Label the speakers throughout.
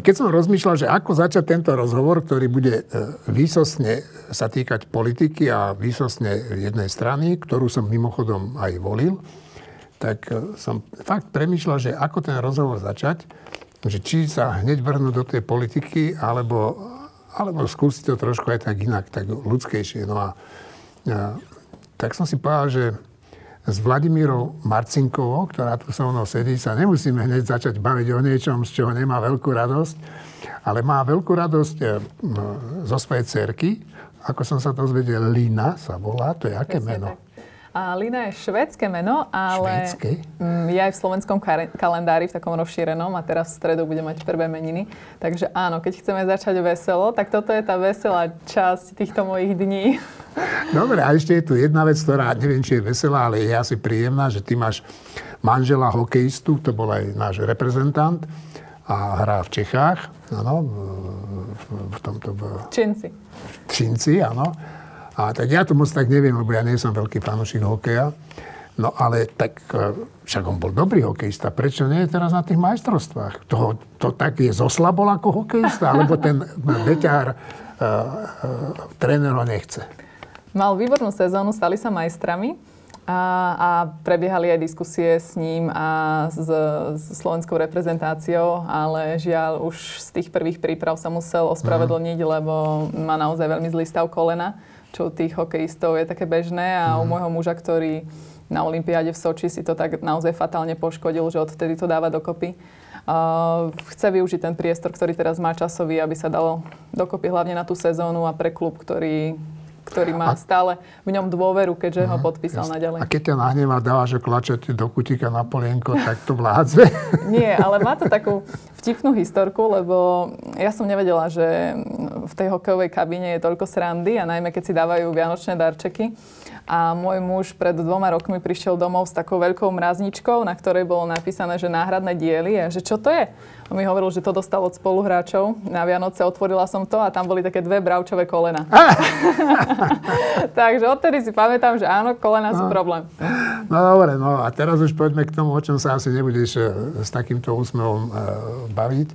Speaker 1: keď som rozmýšľal, že ako začať tento rozhovor, ktorý bude e, výsostne sa týkať politiky a výsostne jednej strany, ktorú som mimochodom aj volil, tak e, som fakt premýšľal, že ako ten rozhovor začať, že či sa hneď vrhnúť do tej politiky, alebo, alebo skúsiť to trošku aj tak inak, tak ľudskejšie. No a, a tak som si povedal, že s Vladimírou Marcinkovou, ktorá tu so mnou sedí, sa nemusíme hneď začať baviť o niečom, z čoho nemá veľkú radosť, ale má veľkú radosť e, zo svojej cerky. Ako som sa dozvedel, Lina sa volá, to je aké Presne meno? Tak.
Speaker 2: A Lina je švedské meno, ale
Speaker 1: Švédske?
Speaker 2: Mm, je aj v slovenskom kalendári, v takom rozšírenom a teraz v stredu bude mať prvé meniny. Takže áno, keď chceme začať veselo, tak toto je tá veselá časť týchto mojich dní.
Speaker 1: Dobre, a ešte je tu jedna vec, ktorá neviem, či je veselá, ale je asi príjemná, že ty máš manžela hokejistu, to bol aj náš reprezentant a hrá v Čechách, áno, v, v, v tomto... V,
Speaker 2: Činci.
Speaker 1: V Činci, áno. A tak ja to moc tak neviem, lebo ja nie som veľký fanúšik hokeja. No ale tak e, však on bol dobrý hokejista. Prečo nie je teraz na tých majstrovstvách? To, to tak je zoslabol ako hokejista? Alebo ten beťár uh, uh, tréner ho nechce?
Speaker 2: Mal výbornú sezónu, stali sa majstrami. A, a prebiehali aj diskusie s ním a s, s slovenskou reprezentáciou, ale žiaľ už z tých prvých príprav sa musel ospravedlniť, mm. lebo má naozaj veľmi zlý stav kolena čo tých hokejistov je také bežné a mm. u mhm. môjho muža, ktorý na Olympiáde v Soči si to tak naozaj fatálne poškodil, že odvtedy to dáva dokopy. Uh, chce využiť ten priestor, ktorý teraz má časový, aby sa dalo dokopy hlavne na tú sezónu a pre klub, ktorý ktorý má a... stále v ňom dôveru, keďže ho mhm, podpísal jasne. naďalej.
Speaker 1: A keď ťa nahnevá dáva, že klačete do kutíka na polienko, tak to vládze?
Speaker 2: Nie, ale má to takú vtipnú historku, lebo ja som nevedela, že v tej hokejovej kabíne je toľko srandy a najmä keď si dávajú vianočné darčeky. A môj muž pred dvoma rokmi prišiel domov s takou veľkou mrazničkou, na ktorej bolo napísané, že náhradné diely a že čo to je? On mi hovoril, že to dostal od spoluhráčov. Na Vianoce otvorila som to a tam boli také dve bravčové kolena. Takže odtedy si pamätám, že áno, kolena no. sú problém.
Speaker 1: No dobre, no a teraz už poďme k tomu, o čom sa asi nebudeš e, s takýmto úsmevom e, baviť.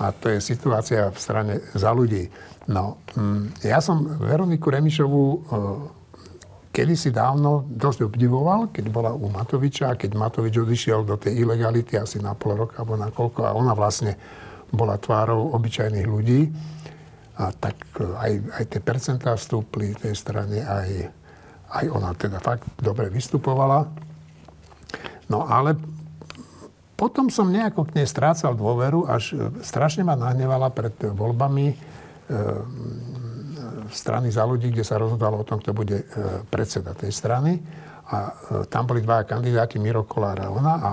Speaker 1: A to je situácia v strane za ľudí. No, mm, ja som Veroniku Remišovú e, kedysi dávno dosť obdivoval, keď bola u Matoviča, keď Matovič odišiel do tej ilegality asi na pol roka alebo na koľko a ona vlastne bola tvárou obyčajných ľudí. A tak e, aj, aj tie percentá vstúpli tej strane, aj, aj ona teda fakt dobre vystupovala. No ale potom som nejako k nej strácal dôveru, až e, strašne ma nahnevala pred voľbami e, strany za ľudí, kde sa rozhodalo o tom, kto bude e, predseda tej strany. A e, tam boli dva kandidáti, Miro Kolár a ona. A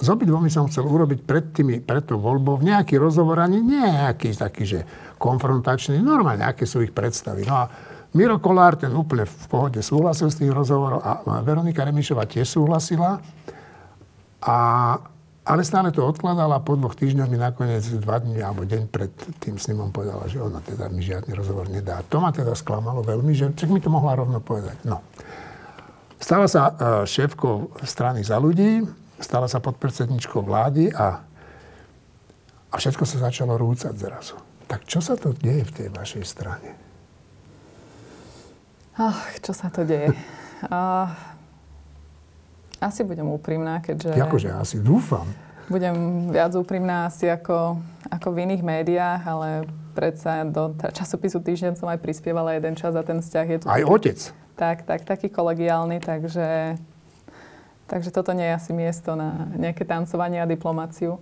Speaker 1: s obidvomi som chcel urobiť pred, tými, pred tou voľbou nejaký rozhovor, ani nejaký taký, že konfrontačný, normálne, aké sú ich predstavy. No a Miro Kolár, ten úplne v pohode súhlasil s tým rozhovorom a Veronika Remišová tiež súhlasila. A ale stále to odkladala a po dvoch týždňoch mi nakoniec dva dní alebo deň pred tým snímom povedala, že ona teda mi žiadny rozhovor nedá. To ma teda sklamalo veľmi, že čak mi to mohla rovno povedať. No. Stala sa e, šéfkou strany za ľudí, stala sa podpredsedničkou vlády a, a všetko sa začalo rúcať zrazu. Tak čo sa to deje v tej vašej strane?
Speaker 2: Ach, čo sa to deje? Asi budem úprimná, keďže...
Speaker 1: Akože asi dúfam.
Speaker 2: Budem viac úprimná asi ako, ako v iných médiách, ale predsa do časopisu Týždeň som aj prispievala jeden čas a ten vzťah je tu...
Speaker 1: Aj otec.
Speaker 2: Tak, tak, taký kolegiálny, takže, takže toto nie je asi miesto na nejaké tancovanie a diplomáciu.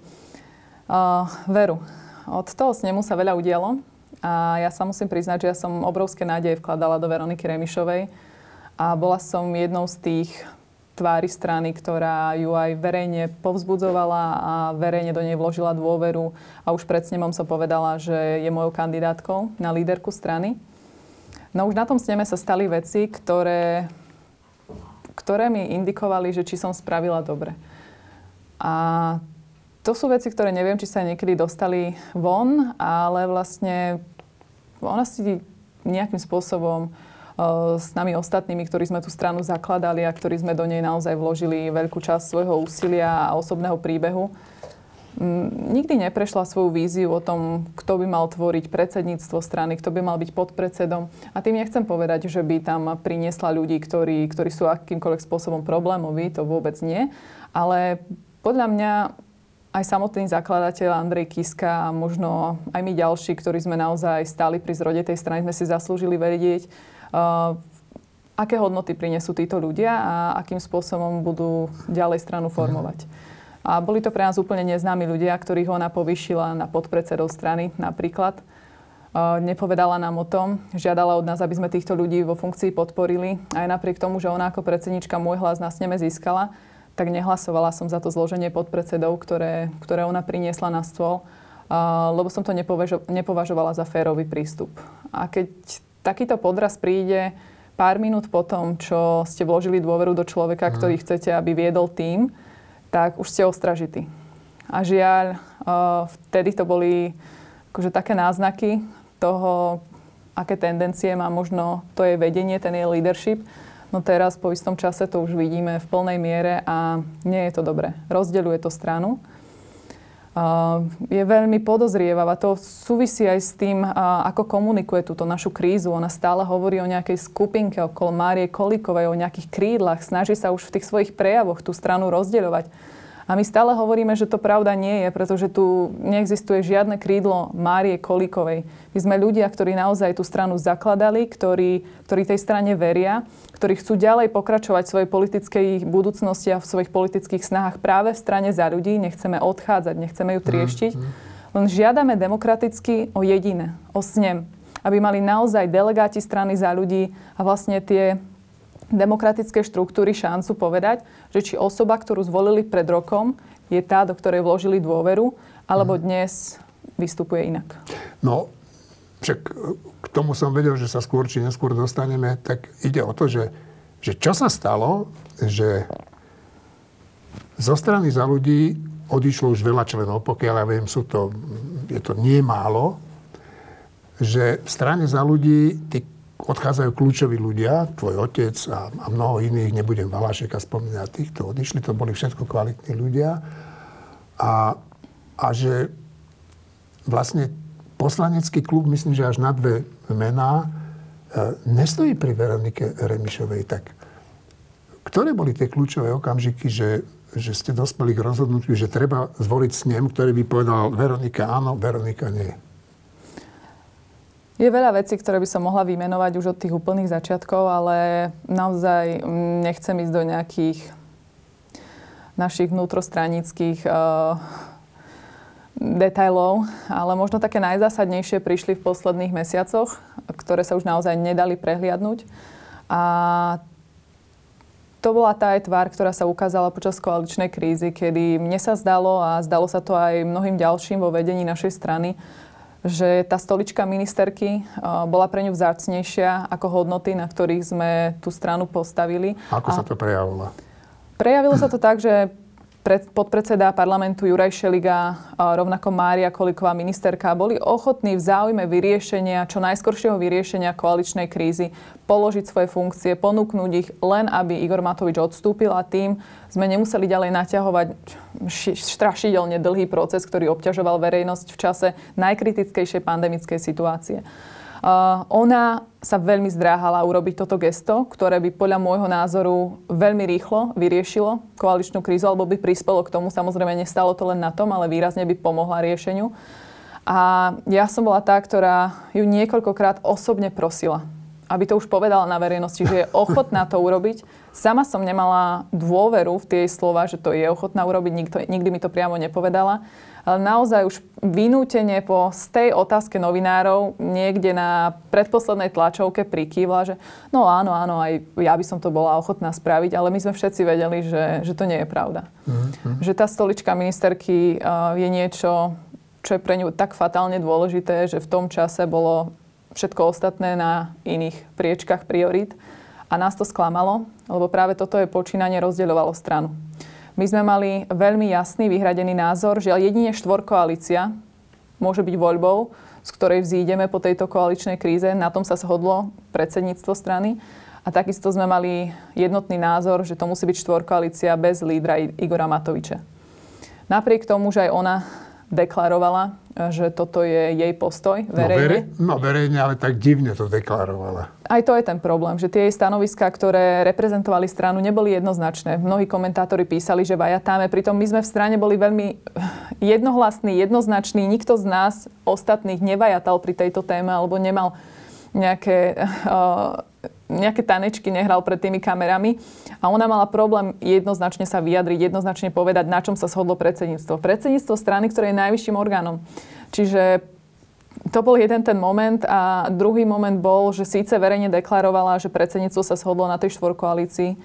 Speaker 2: Uh, veru, od toho snemu sa veľa udialo a ja sa musím priznať, že ja som obrovské nádeje vkladala do Veroniky Remišovej a bola som jednou z tých tvári strany, ktorá ju aj verejne povzbudzovala a verejne do nej vložila dôveru. A už pred snemom som povedala, že je mojou kandidátkou na líderku strany. No už na tom sneme sa stali veci, ktoré, ktoré mi indikovali, že či som spravila dobre. A to sú veci, ktoré neviem, či sa niekedy dostali von, ale vlastne ona si nejakým spôsobom s nami ostatnými, ktorí sme tú stranu zakladali a ktorí sme do nej naozaj vložili veľkú časť svojho úsilia a osobného príbehu. nikdy neprešla svoju víziu o tom, kto by mal tvoriť predsedníctvo strany, kto by mal byť podpredsedom. A tým nechcem povedať, že by tam priniesla ľudí, ktorí, ktorí sú akýmkoľvek spôsobom problémoví, to vôbec nie. Ale podľa mňa aj samotný zakladateľ Andrej Kiska a možno aj my ďalší, ktorí sme naozaj stáli pri zrode tej strany, sme si zaslúžili vedieť, aké hodnoty prinesú títo ľudia a akým spôsobom budú ďalej stranu formovať. A boli to pre nás úplne neznámi ľudia, ktorých ona povyšila na podpredsedov strany napríklad. Nepovedala nám o tom, žiadala od nás, aby sme týchto ľudí vo funkcii podporili. Aj napriek tomu, že ona ako predsednička môj hlas na sneme získala, tak nehlasovala som za to zloženie podpredsedov, ktoré, ktoré ona priniesla na stôl, lebo som to nepovažovala za férový prístup. A keď takýto podraz príde pár minút po tom, čo ste vložili dôveru do človeka, ktorý mhm. chcete, aby viedol tým, tak už ste ostražití. A žiaľ, vtedy to boli akože také náznaky toho, aké tendencie má možno to je vedenie, ten je leadership. No teraz po istom čase to už vidíme v plnej miere a nie je to dobré. Rozdeľuje to stranu. Je veľmi podozrievavá. To súvisí aj s tým, ako komunikuje túto našu krízu. Ona stále hovorí o nejakej skupinke okolo Márie Kolikovej, o nejakých krídlach. Snaží sa už v tých svojich prejavoch tú stranu rozdeľovať. A my stále hovoríme, že to pravda nie je, pretože tu neexistuje žiadne krídlo Márie Kolíkovej. My sme ľudia, ktorí naozaj tú stranu zakladali, ktorí, ktorí tej strane veria, ktorí chcú ďalej pokračovať v svojej politickej budúcnosti a v svojich politických snahách práve v strane za ľudí. Nechceme odchádzať, nechceme ju trieštiť. Mhm, mhm. Len žiadame demokraticky o jediné, o snem. Aby mali naozaj delegáti strany za ľudí a vlastne tie demokratické štruktúry šancu povedať, že či osoba, ktorú zvolili pred rokom, je tá, do ktorej vložili dôveru, alebo mhm. dnes vystupuje inak.
Speaker 1: No, však k tomu som vedel, že sa skôr či neskôr dostaneme, tak ide o to, že, že čo sa stalo, že zo strany za ľudí odišlo už veľa členov, pokiaľ ja viem, sú to, je to nie málo, že v strane za ľudí tí odchádzajú kľúčoví ľudia, tvoj otec a, a mnoho iných, nebudem Valašeka spomínať, týchto odišli, to boli všetko kvalitní ľudia. A, a že vlastne poslanecký klub, myslím, že až na dve mená, e, nestojí pri Veronike Remišovej. Tak ktoré boli tie kľúčové okamžiky, že, že ste dospeli k rozhodnutiu, že treba zvoliť snem, ktorý by povedal Veronika áno, Veronika nie?
Speaker 2: Je veľa vecí, ktoré by som mohla vymenovať už od tých úplných začiatkov, ale naozaj mm, nechcem ísť do nejakých našich vnútrostranických uh, detailov, ale možno také najzásadnejšie prišli v posledných mesiacoch, ktoré sa už naozaj nedali prehliadnúť. A to bola tá aj tvár, ktorá sa ukázala počas koaličnej krízy, kedy mne sa zdalo a zdalo sa to aj mnohým ďalším vo vedení našej strany, že tá stolička ministerky bola pre ňu vzácnejšia ako hodnoty, na ktorých sme tú stranu postavili.
Speaker 1: Ako a sa to prejavilo?
Speaker 2: Prejavilo sa to tak, že podpredseda parlamentu Juraj Šeliga, rovnako Mária Koliková, ministerka, boli ochotní v záujme vyriešenia, čo najskoršieho vyriešenia koaličnej krízy, položiť svoje funkcie, ponúknuť ich len, aby Igor Matovič odstúpil a tým sme nemuseli ďalej naťahovať strašidelne dlhý proces, ktorý obťažoval verejnosť v čase najkritickejšej pandemickej situácie. Uh, ona sa veľmi zdráhala urobiť toto gesto, ktoré by podľa môjho názoru veľmi rýchlo vyriešilo koaličnú krízu, alebo by prispelo k tomu. Samozrejme, nestalo to len na tom, ale výrazne by pomohla riešeniu. A ja som bola tá, ktorá ju niekoľkokrát osobne prosila, aby to už povedala na verejnosti, že je ochotná to urobiť. Sama som nemala dôveru v tie slova, že to je ochotná urobiť, nikto, nikdy mi to priamo nepovedala ale naozaj už vynútenie po z tej otázke novinárov niekde na predposlednej tlačovke prikývla, že no áno, áno, aj ja by som to bola ochotná spraviť, ale my sme všetci vedeli, že, že to nie je pravda. Mm-hmm. Že tá stolička ministerky uh, je niečo, čo je pre ňu tak fatálne dôležité, že v tom čase bolo všetko ostatné na iných priečkách priorít. A nás to sklamalo, lebo práve toto je počínanie rozdeľovalo stranu. My sme mali veľmi jasný, vyhradený názor, že jedine štvorkoalícia môže byť voľbou, z ktorej vzídeme po tejto koaličnej kríze. Na tom sa shodlo predsedníctvo strany. A takisto sme mali jednotný názor, že to musí byť štvorkoalícia bez lídra Igora Matoviča. Napriek tomu, že aj ona deklarovala, že toto je jej postoj verejne.
Speaker 1: No, vere, no verejne, ale tak divne to deklarovala.
Speaker 2: Aj to je ten problém, že tie jej stanoviská, ktoré reprezentovali stranu, neboli jednoznačné. Mnohí komentátori písali, že vajatáme, pritom my sme v strane boli veľmi jednohlasní, jednoznační. Nikto z nás ostatných nevajatal pri tejto téme alebo nemal nejaké uh, nejaké tanečky nehral pred tými kamerami a ona mala problém jednoznačne sa vyjadriť, jednoznačne povedať, na čom sa shodlo predsedníctvo. Predsedníctvo strany, ktoré je najvyšším orgánom. Čiže to bol jeden ten moment a druhý moment bol, že síce verejne deklarovala, že predsedníctvo sa shodlo na tej štvorkoalícii,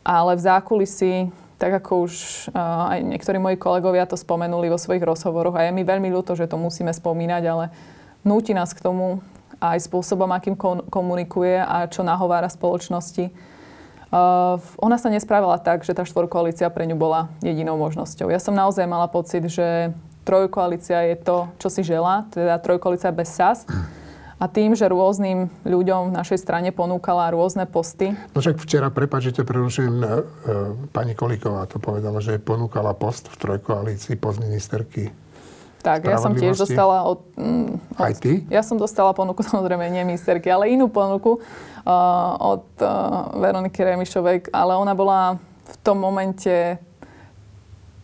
Speaker 2: ale v zákulisí, tak ako už uh, aj niektorí moji kolegovia to spomenuli vo svojich rozhovoroch a je mi veľmi ľúto, že to musíme spomínať, ale núti nás k tomu aj spôsobom, akým komunikuje a čo nahovára spoločnosti. Uh, ona sa nespravila tak, že tá štvorkoalícia pre ňu bola jedinou možnosťou. Ja som naozaj mala pocit, že trojkoalícia je to, čo si žela, teda trojkoalícia bez SAS. A tým, že rôznym ľuďom v našej strane ponúkala rôzne posty.
Speaker 1: No však včera, prepáčte, prerušujem, e, pani Kolíková to povedala, že ponúkala post v trojkoalícii post ministerky
Speaker 2: tak, ja som tiež dostala od,
Speaker 1: mm, od... Aj ty?
Speaker 2: Ja som dostala ponuku, samozrejme nie ministerky, ale inú ponuku uh, od uh, Veroniky Remišovej, ale ona bola v tom momente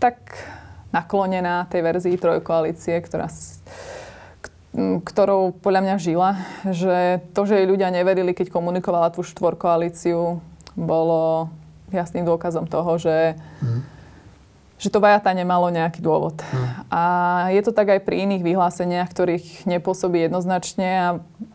Speaker 2: tak naklonená tej verzii trojkoalície, ktorá ktorou podľa mňa žila, že to, že jej ľudia neverili, keď komunikovala tú štvorkoalíciu, bolo jasným dôkazom toho, že mm že to vajata nemalo nejaký dôvod. Hmm. A je to tak aj pri iných vyhláseniach, ktorých nepôsobí jednoznačne a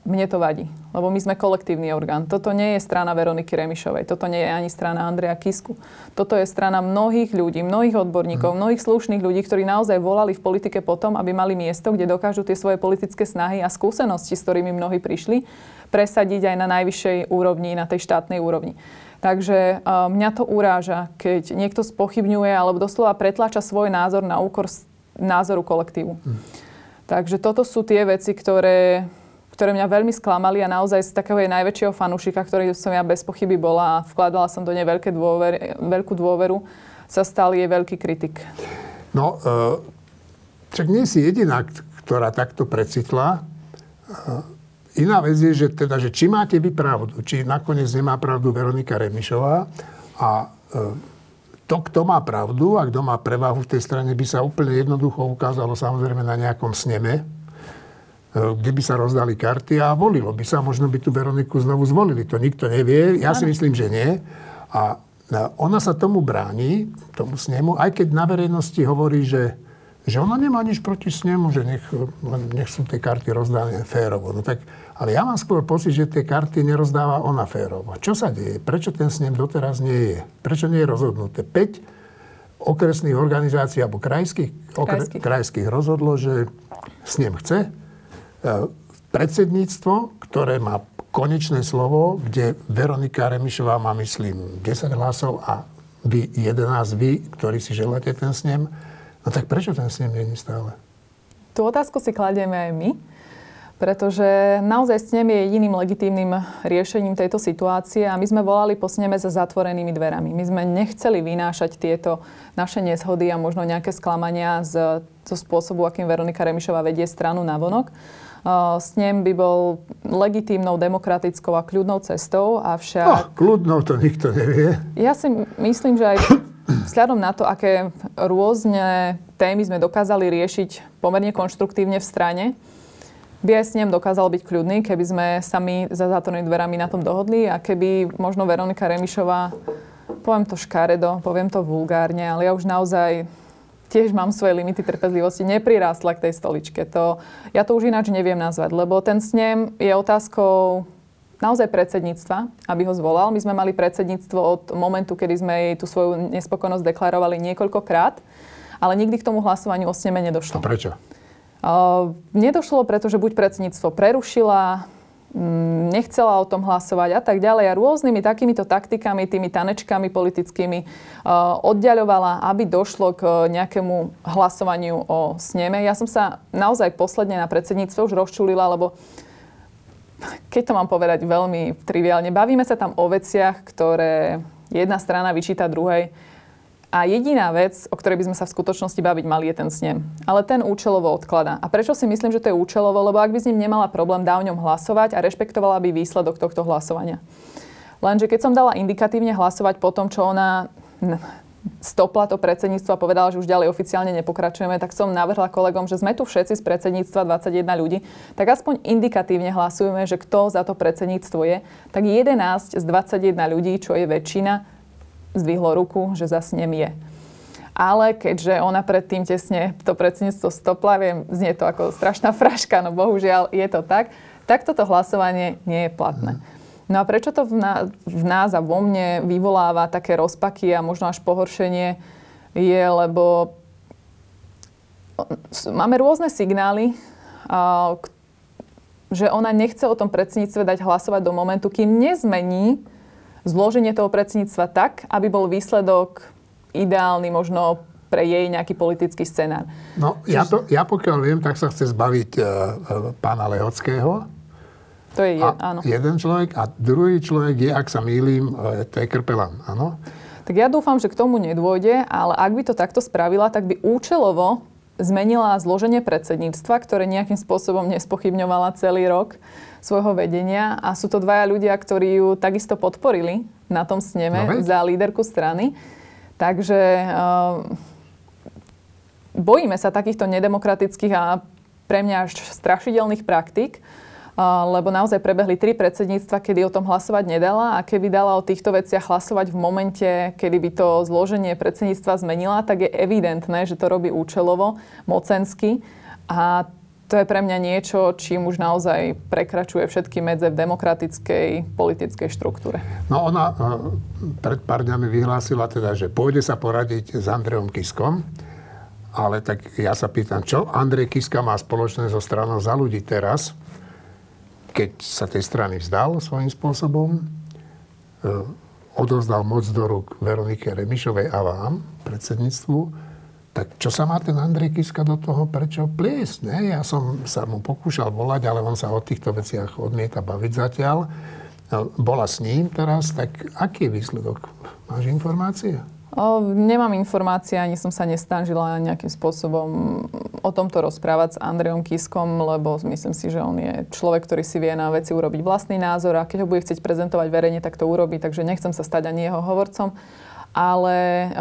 Speaker 2: mne to vadí. Lebo my sme kolektívny orgán. Toto nie je strana Veroniky Remišovej. Toto nie je ani strana Andreja Kisku. Toto je strana mnohých ľudí, mnohých odborníkov, hmm. mnohých slušných ľudí, ktorí naozaj volali v politike potom, aby mali miesto, kde dokážu tie svoje politické snahy a skúsenosti, s ktorými mnohí prišli, presadiť aj na najvyššej úrovni, na tej štátnej úrovni. Takže uh, mňa to uráža, keď niekto spochybňuje alebo doslova pretláča svoj názor na úkor názoru kolektívu. Hm. Takže toto sú tie veci, ktoré, ktoré mňa veľmi sklamali a naozaj z takého jej najväčšieho fanúšika, ktorý som ja bez pochyby bola a vkladala som do nej veľké dôver, veľkú dôveru, sa stal jej veľký kritik.
Speaker 1: No, uh, však nie si jediná, ktorá takto precitla. Uh, Iná vec je, že, teda, že či máte vy pravdu, či nakoniec nemá pravdu Veronika Remišová a e, to, kto má pravdu a kto má prevahu v tej strane, by sa úplne jednoducho ukázalo samozrejme na nejakom sneme, e, kde by sa rozdali karty a volilo by sa. Možno by tu Veroniku znovu zvolili. To nikto nevie. Ja si myslím, že nie. A e, ona sa tomu bráni, tomu snemu, aj keď na verejnosti hovorí, že že ona nemá nič proti snemu, že nech, nech sú tie karty rozdané férovo. No tak, ale ja mám skôr pocit, že tie karty nerozdáva ona férovo. Čo sa deje? Prečo ten snem doteraz nie je? Prečo nie je rozhodnuté? 5 okresných organizácií alebo krajských, okre, krajských. krajských rozhodlo, že snem chce. E, predsedníctvo, ktoré má konečné slovo, kde Veronika Remišová má, myslím, 10 hlasov a vy 11, vy, ktorí si želáte ten snem, No tak prečo ten snem není stále?
Speaker 2: Tú otázku si kladieme aj my, pretože naozaj snem je jediným legitímnym riešením tejto situácie a my sme volali po sneme za zatvorenými dverami. My sme nechceli vynášať tieto naše neshody a možno nejaké sklamania z, zo spôsobu, akým Veronika Remišová vedie stranu na vonok. Snem by bol legitímnou, demokratickou a kľudnou cestou, avšak... Oh,
Speaker 1: kľudnou to nikto nevie.
Speaker 2: Ja si myslím, že aj vzhľadom na to, aké rôzne témy sme dokázali riešiť pomerne konštruktívne v strane, by aj s ním dokázal byť kľudný, keby sme sami za zatvorenými dverami na tom dohodli a keby možno Veronika Remišová, poviem to škaredo, poviem to vulgárne, ale ja už naozaj tiež mám svoje limity trpezlivosti, neprirástla k tej stoličke. To, ja to už ináč neviem nazvať, lebo ten snem je otázkou naozaj predsedníctva, aby ho zvolal. My sme mali predsedníctvo od momentu, kedy sme jej tú svoju nespokojnosť deklarovali niekoľkokrát, ale nikdy k tomu hlasovaniu o sneme nedošlo.
Speaker 1: A prečo?
Speaker 2: Uh, nedošlo, pretože buď predsedníctvo prerušila, mm, nechcela o tom hlasovať a tak ďalej. A rôznymi takýmito taktikami, tými tanečkami politickými uh, oddiaľovala, aby došlo k nejakému hlasovaniu o sneme. Ja som sa naozaj posledne na predsedníctvo už rozčulila, lebo keď to mám povedať veľmi triviálne, bavíme sa tam o veciach, ktoré jedna strana vyčíta druhej. A jediná vec, o ktorej by sme sa v skutočnosti baviť mali, je ten snem. Ale ten účelovo odklada. A prečo si myslím, že to je účelovo? Lebo ak by s ním nemala problém, dá o ňom hlasovať a rešpektovala by výsledok tohto hlasovania. Lenže keď som dala indikatívne hlasovať po tom, čo ona stopla to predsedníctvo a povedala, že už ďalej oficiálne nepokračujeme, tak som navrhla kolegom, že sme tu všetci z predsedníctva 21 ľudí, tak aspoň indikatívne hlasujeme, že kto za to predsedníctvo je. Tak 11 z 21 ľudí, čo je väčšina, zdvihlo ruku, že za je. Ale keďže ona predtým tesne to predsedníctvo stopla, viem, znie to ako strašná fraška, no bohužiaľ je to tak, tak toto hlasovanie nie je platné. No a prečo to v nás a vo mne vyvoláva také rozpaky a možno až pohoršenie, je, lebo máme rôzne signály, že ona nechce o tom predsedníctve dať hlasovať do momentu, kým nezmení zloženie toho predsedníctva tak, aby bol výsledok ideálny možno pre jej nejaký politický scenár.
Speaker 1: No, ja, to, ja pokiaľ viem, tak sa chce zbaviť uh, pána Lehockého,
Speaker 2: to je,
Speaker 1: a
Speaker 2: áno.
Speaker 1: jeden človek a druhý človek je, ak sa mýlim, e, to je Krpelan, áno?
Speaker 2: Tak ja dúfam, že k tomu nedôjde, ale ak by to takto spravila, tak by účelovo zmenila zloženie predsedníctva, ktoré nejakým spôsobom nespochybňovala celý rok svojho vedenia. A sú to dvaja ľudia, ktorí ju takisto podporili na tom sneme no, za líderku strany. Takže uh, bojíme sa takýchto nedemokratických a pre mňa až strašidelných praktík lebo naozaj prebehli tri predsedníctva, kedy o tom hlasovať nedala a keby dala o týchto veciach hlasovať v momente, kedy by to zloženie predsedníctva zmenila, tak je evidentné, že to robí účelovo, mocensky a to je pre mňa niečo, čím už naozaj prekračuje všetky medze v demokratickej politickej štruktúre.
Speaker 1: No ona e, pred pár dňami vyhlásila teda, že pôjde sa poradiť s Andrejom Kiskom, ale tak ja sa pýtam, čo Andrej Kiska má spoločné so stranou za ľudí teraz? Keď sa tej strany vzdal svojím spôsobom, e, odovzdal moc do rúk Veronike Remišovej a vám, predsedníctvu, tak čo sa má ten Andrej Kiska do toho prečo pliesť? Ne? Ja som sa mu pokúšal volať, ale on sa o týchto veciach odmieta baviť zatiaľ. No, bola s ním teraz, tak aký je výsledok? Máš informácie?
Speaker 2: O, nemám informácie, ani som sa nesnažila nejakým spôsobom o tomto rozprávať s Andrejom Kiskom, lebo myslím si, že on je človek, ktorý si vie na veci urobiť vlastný názor a keď ho bude chcieť prezentovať verejne, tak to urobí, takže nechcem sa stať ani jeho hovorcom. Ale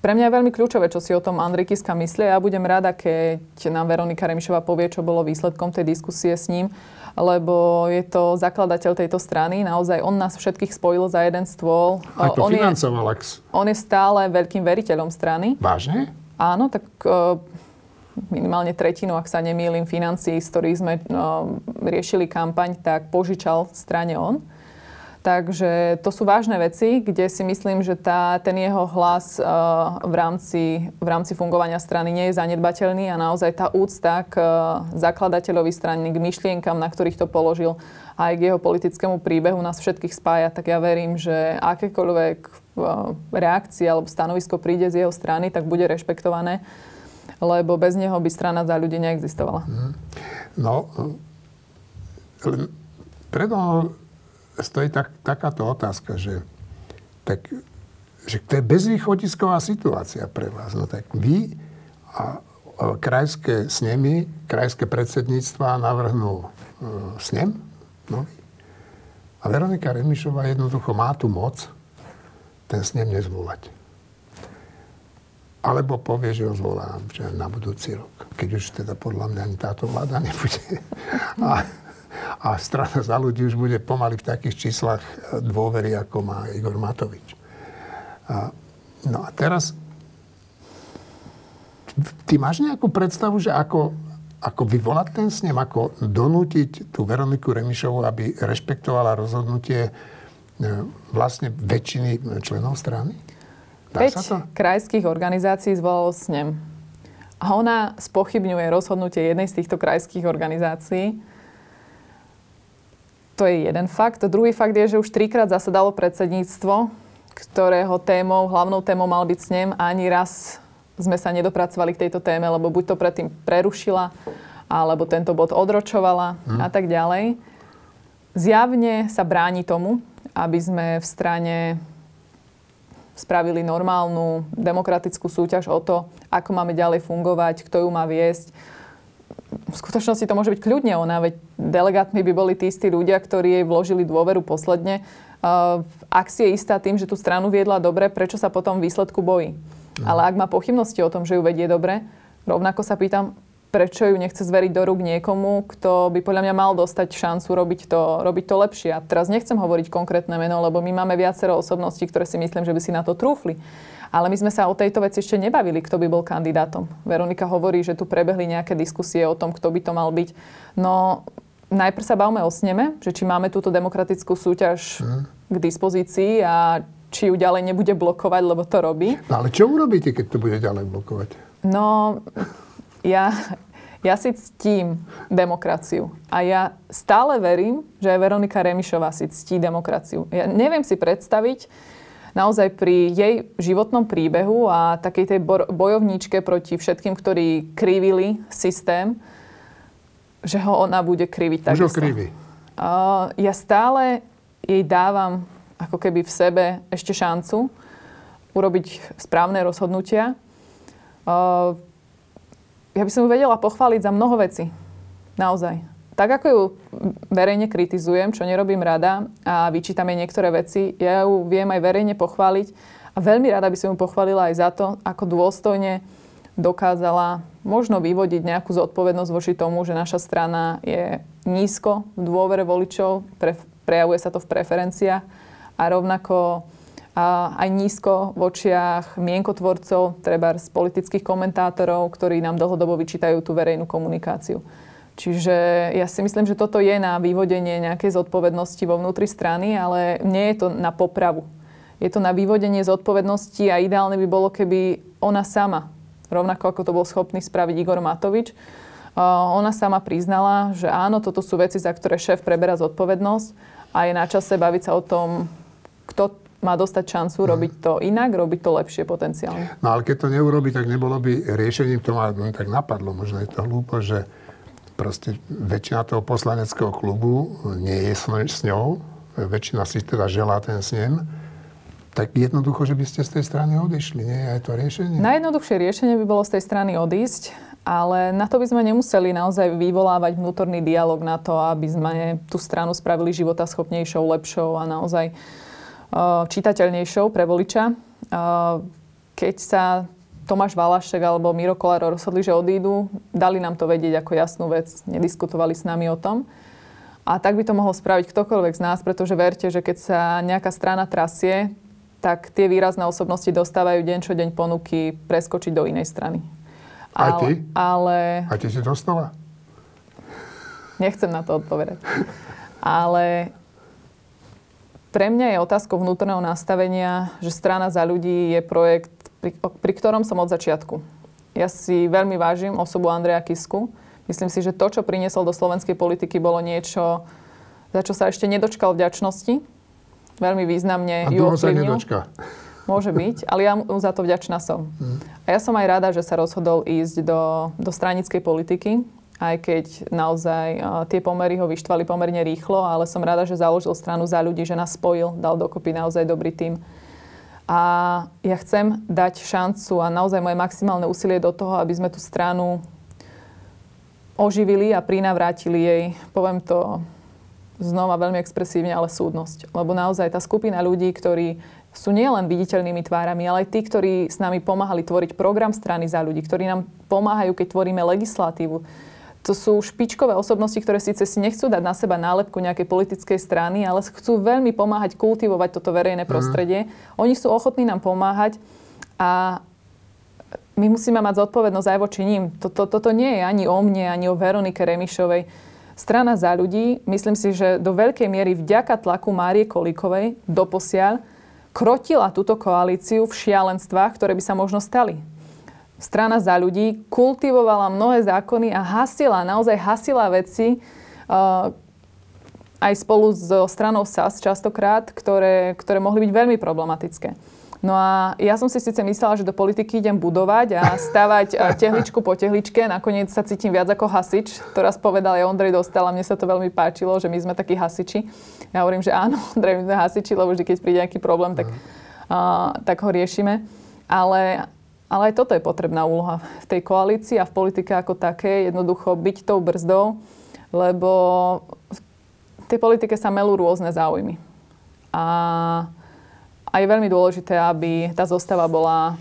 Speaker 2: pre mňa je veľmi kľúčové, čo si o tom Andrej Kiska myslí. Ja budem rada, keď nám Veronika Remišová povie, čo bolo výsledkom tej diskusie s ním lebo je to zakladateľ tejto strany. Naozaj on nás všetkých spojil za jeden stôl.
Speaker 1: Aj to
Speaker 2: on
Speaker 1: financoval.
Speaker 2: Je, on je stále veľkým veriteľom strany.
Speaker 1: Vážne?
Speaker 2: Áno, tak uh, minimálne tretinu, ak sa nemýlim, financií, z ktorých sme uh, riešili kampaň, tak požičal strane on. Takže to sú vážne veci, kde si myslím, že tá, ten jeho hlas uh, v, rámci, v rámci fungovania strany nie je zanedbateľný a naozaj tá úcta k uh, zakladateľovi strany, k myšlienkam, na ktorých to položil, aj k jeho politickému príbehu nás všetkých spája, tak ja verím, že akékoľvek uh, alebo stanovisko príde z jeho strany, tak bude rešpektované, lebo bez neho by strana za ľudí neexistovala. Mhm.
Speaker 1: No, preto stojí tak, takáto otázka, že, tak, že to je bezvýchodisková situácia pre vás. No tak vy a, a krajské snemy, krajské predsedníctva navrhnú e, snem no, a Veronika Remišová jednoducho má tu moc ten snem nezvolať. Alebo povie, že ho zvolám že na budúci rok. Keď už teda podľa mňa ani táto vláda nebude. A, a strana za ľudí už bude pomaly v takých číslach e, dôvery, ako má Igor Matovič. A, no a teraz, ty máš nejakú predstavu, že ako, ako vyvolať ten snem, ako donútiť tú Veroniku Remišovu, aby rešpektovala rozhodnutie e, vlastne väčšiny členov strany?
Speaker 2: Dá 5 sa to? krajských organizácií zvolalo snem. A ona spochybňuje rozhodnutie jednej z týchto krajských organizácií to je jeden fakt. Druhý fakt je, že už trikrát zasadalo predsedníctvo, ktorého témou, hlavnou témou mal byť snem a ani raz sme sa nedopracovali k tejto téme, lebo buď to predtým prerušila, alebo tento bod odročovala hmm. a tak ďalej. Zjavne sa bráni tomu, aby sme v strane spravili normálnu demokratickú súťaž o to, ako máme ďalej fungovať, kto ju má viesť. V skutočnosti to môže byť kľudne ona, veď delegátmi by boli tí istí ľudia, ktorí jej vložili dôveru posledne. Uh, ak si je istá tým, že tú stranu viedla dobre, prečo sa potom výsledku bojí? No. Ale ak má pochybnosti o tom, že ju vedie dobre, rovnako sa pýtam, prečo ju nechce zveriť do rúk niekomu, kto by podľa mňa mal dostať šancu robiť to, robiť to lepšie. A teraz nechcem hovoriť konkrétne meno, lebo my máme viacero osobností, ktoré si myslím, že by si na to trúfli. Ale my sme sa o tejto veci ešte nebavili, kto by bol kandidátom. Veronika hovorí, že tu prebehli nejaké diskusie o tom, kto by to mal byť. No, najprv sa bavme o sneme, že či máme túto demokratickú súťaž hmm. k dispozícii a či ju ďalej nebude blokovať, lebo to robí.
Speaker 1: No ale čo urobíte, keď to bude ďalej blokovať?
Speaker 2: No, ja, ja si ctím demokraciu. A ja stále verím, že aj Veronika Remišová si ctí demokraciu. Ja neviem si predstaviť naozaj pri jej životnom príbehu a takej tej bojovníčke proti všetkým, ktorí krivili systém, že ho ona bude kriviť tak.
Speaker 1: Už ho kriví.
Speaker 2: Uh, ja stále jej dávam ako keby v sebe ešte šancu urobiť správne rozhodnutia. Uh, ja by som ju vedela pochváliť za mnoho vecí. Naozaj. Tak ako ju verejne kritizujem, čo nerobím rada a vyčítam jej niektoré veci, ja ju viem aj verejne pochváliť a veľmi rada by som ju pochválila aj za to, ako dôstojne dokázala možno vyvodiť nejakú zodpovednosť voči tomu, že naša strana je nízko v dôvere voličov, pre, prejavuje sa to v preferenciách a rovnako aj nízko v očiach mienkotvorcov, treba z politických komentátorov, ktorí nám dlhodobo vyčítajú tú verejnú komunikáciu. Čiže ja si myslím, že toto je na vyvodenie nejakej zodpovednosti vo vnútri strany, ale nie je to na popravu. Je to na vyvodenie zodpovednosti a ideálne by bolo, keby ona sama, rovnako ako to bol schopný spraviť Igor Matovič, ona sama priznala, že áno, toto sú veci, za ktoré šéf preberá zodpovednosť a je na čase baviť sa o tom, kto má dostať šancu robiť to inak, robiť to lepšie potenciálne.
Speaker 1: No ale keď to neurobi, tak nebolo by riešením, to ma no, tak napadlo, možno je to hlúpo, že proste väčšina toho poslaneckého klubu nie je s ňou, väčšina si teda želá ten snem, tak jednoducho, že by ste z tej strany odišli, nie je to riešenie?
Speaker 2: Najjednoduchšie riešenie by bolo z tej strany odísť, ale na to by sme nemuseli naozaj vyvolávať vnútorný dialog na to, aby sme tú stranu spravili života schopnejšou, lepšou a naozaj čitateľnejšou pre voliča. Keď sa Tomáš Valašek alebo Miro Kolár rozhodli, že odídu, dali nám to vedieť ako jasnú vec, nediskutovali s nami o tom. A tak by to mohol spraviť ktokoľvek z nás, pretože verte, že keď sa nejaká strana trasie, tak tie výrazné osobnosti dostávajú deň čo deň ponuky preskočiť do inej strany.
Speaker 1: Aj ty?
Speaker 2: Ale...
Speaker 1: Aj ty si dostala?
Speaker 2: Nechcem na to odpovedať. Ale pre mňa je otázkou vnútorného nastavenia, že strana za ľudí je projekt, pri, pri ktorom som od začiatku. Ja si veľmi vážim osobu Andreja Kisku. Myslím si, že to, čo priniesol do slovenskej politiky, bolo niečo, za čo sa ešte nedočkal vďačnosti. Veľmi významne
Speaker 1: A ju ovplyvnil.
Speaker 2: Môže byť, ale ja mu za to vďačná som. Hmm. A ja som aj rada, že sa rozhodol ísť do, do stranickej politiky, aj keď naozaj tie pomery ho vyštvali pomerne rýchlo, ale som rada, že založil stranu za ľudí, že nás spojil, dal dokopy naozaj dobrý tým. A ja chcem dať šancu a naozaj moje maximálne úsilie do toho, aby sme tú stranu oživili a prinavrátili jej, poviem to znova veľmi expresívne, ale súdnosť. Lebo naozaj tá skupina ľudí, ktorí sú nielen viditeľnými tvárami, ale aj tí, ktorí s nami pomáhali tvoriť program strany za ľudí, ktorí nám pomáhajú, keď tvoríme legislatívu, to sú špičkové osobnosti, ktoré síce si nechcú dať na seba nálepku nejakej politickej strany, ale chcú veľmi pomáhať kultivovať toto verejné mhm. prostredie. Mm. Oni sú ochotní nám pomáhať a my musíme mať zodpovednosť aj voči ním. Toto, toto nie je ani o mne, ani o Veronike Remišovej. Strana za ľudí, myslím si, že do veľkej miery vďaka tlaku Márie Kolíkovej doposiaľ krotila túto koalíciu v šialenstvách, ktoré by sa možno stali strana za ľudí kultivovala mnohé zákony a hasila, naozaj hasila veci uh, aj spolu so stranou SAS častokrát, ktoré, ktoré mohli byť veľmi problematické. No a ja som si síce myslela, že do politiky idem budovať a stavať uh, tehličku po tehličke. Nakoniec sa cítim viac ako hasič. To raz povedal aj Ondrej Dostal a mne sa to veľmi páčilo, že my sme takí hasiči. Ja hovorím, že áno, Ondrej, my sme hasiči, lebo vždy, keď príde nejaký problém, tak tak ho riešime. Ale, ale aj toto je potrebná úloha v tej koalícii a v politike ako také. Jednoducho byť tou brzdou, lebo v tej politike sa melú rôzne záujmy. A, a je veľmi dôležité, aby tá zostava bola,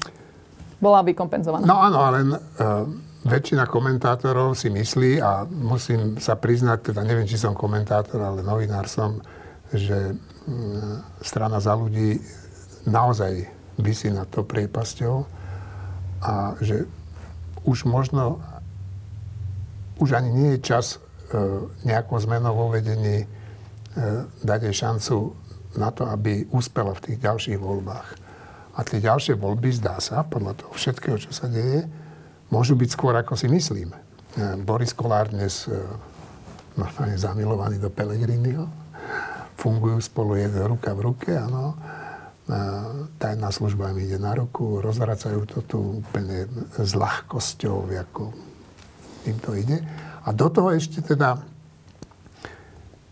Speaker 2: bola vykompenzovaná.
Speaker 1: No áno, ale uh väčšina komentátorov si myslí, a musím sa priznať, teda neviem, či som komentátor, ale novinár som, že mm, strana za ľudí naozaj vysí nad to priepasťou a že už možno, už ani nie je čas e, nejakou zmenou vo vedení e, dať jej šancu na to, aby úspela v tých ďalších voľbách. A tie ďalšie voľby, zdá sa, podľa toho všetkého, čo sa deje, môžu byť skôr, ako si myslím. E, Boris Kolár dnes normálne zamilovaný do Pelegriniho. Fungujú spolu, ruka v ruke, áno. Tajná služba im ide na ruku, rozvracajú to tu úplne s ľahkosťou, ako im to ide. A do toho ešte teda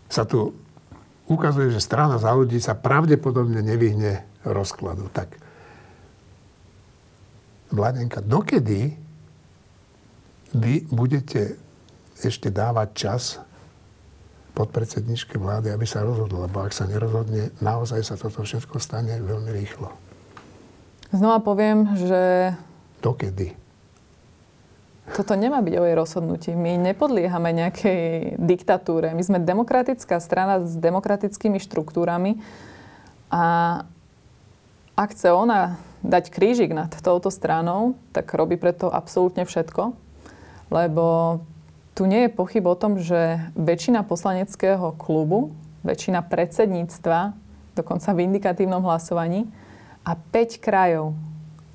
Speaker 1: sa tu ukazuje, že strana za ľudí sa pravdepodobne nevyhne rozkladu. Tak, Vladenka, dokedy vy budete ešte dávať čas podpredsedničke vlády, aby sa rozhodla. Lebo ak sa nerozhodne, naozaj sa toto všetko stane veľmi rýchlo.
Speaker 2: Znova poviem, že...
Speaker 1: Dokedy?
Speaker 2: Toto nemá byť o jej rozhodnutí. My nepodliehame nejakej diktatúre. My sme demokratická strana s demokratickými štruktúrami a ak chce ona dať krížik nad touto stranou, tak robí preto absolútne všetko lebo tu nie je pochyb o tom, že väčšina poslaneckého klubu, väčšina predsedníctva, dokonca v indikatívnom hlasovaní a 5 krajov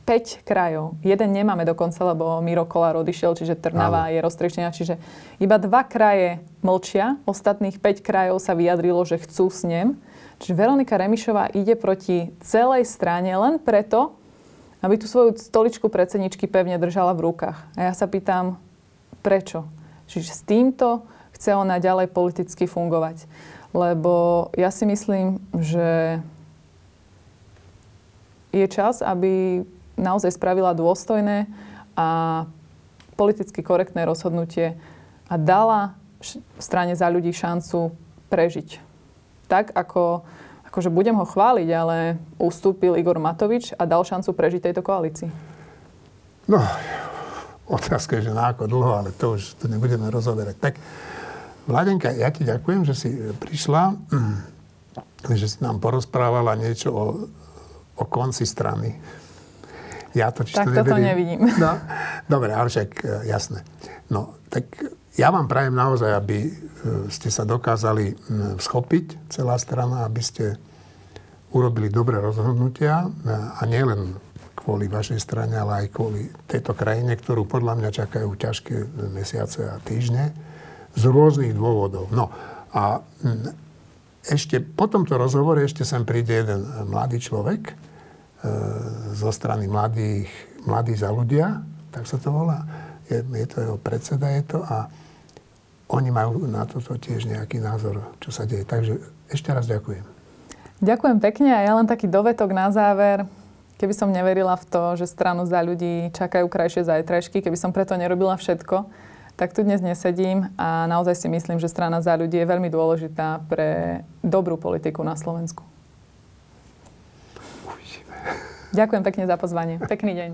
Speaker 2: 5 krajov. Jeden nemáme dokonca, lebo Miro Kolár odišiel, čiže Trnava je roztrieštená. Čiže iba dva kraje mlčia, ostatných 5 krajov sa vyjadrilo, že chcú s ním. Čiže Veronika Remišová ide proti celej strane len preto, aby tú svoju stoličku predsedničky pevne držala v rukách. A ja sa pýtam, Prečo? Čiže s týmto chce ona ďalej politicky fungovať. Lebo ja si myslím, že je čas, aby naozaj spravila dôstojné a politicky korektné rozhodnutie a dala strane za ľudí šancu prežiť. Tak, ako, akože budem ho chváliť, ale ustúpil Igor Matovič a dal šancu prežiť tejto koalícii.
Speaker 1: No, Otázka je, že na ako dlho, ale to už tu nebudeme rozoberať. Tak, Vladenka, ja ti ďakujem, že si prišla, že si nám porozprávala niečo o, o konci strany.
Speaker 2: Ja to tak toto neverím. nevidím.
Speaker 1: No, dobre, ale však e, jasné. No, tak ja vám prajem naozaj, aby e, ste sa dokázali schopiť, celá strana, aby ste urobili dobré rozhodnutia e, a nielen kvôli vašej strane, ale aj kvôli tejto krajine, ktorú podľa mňa čakajú ťažké mesiace a týždne z rôznych dôvodov. No a ešte po tomto rozhovore ešte sem príde jeden mladý človek e, zo strany mladých, mladí za ľudia, tak sa to volá. Je, je to jeho predseda, je to a oni majú na toto tiež nejaký názor, čo sa deje. Takže ešte raz ďakujem.
Speaker 2: Ďakujem pekne a ja len taký dovetok na záver. Keby som neverila v to, že stranu za ľudí čakajú krajšie zajtrajšky, keby som preto nerobila všetko, tak tu dnes nesedím a naozaj si myslím, že strana za ľudí je veľmi dôležitá pre dobrú politiku na Slovensku. Ďakujem pekne za pozvanie. Pekný deň.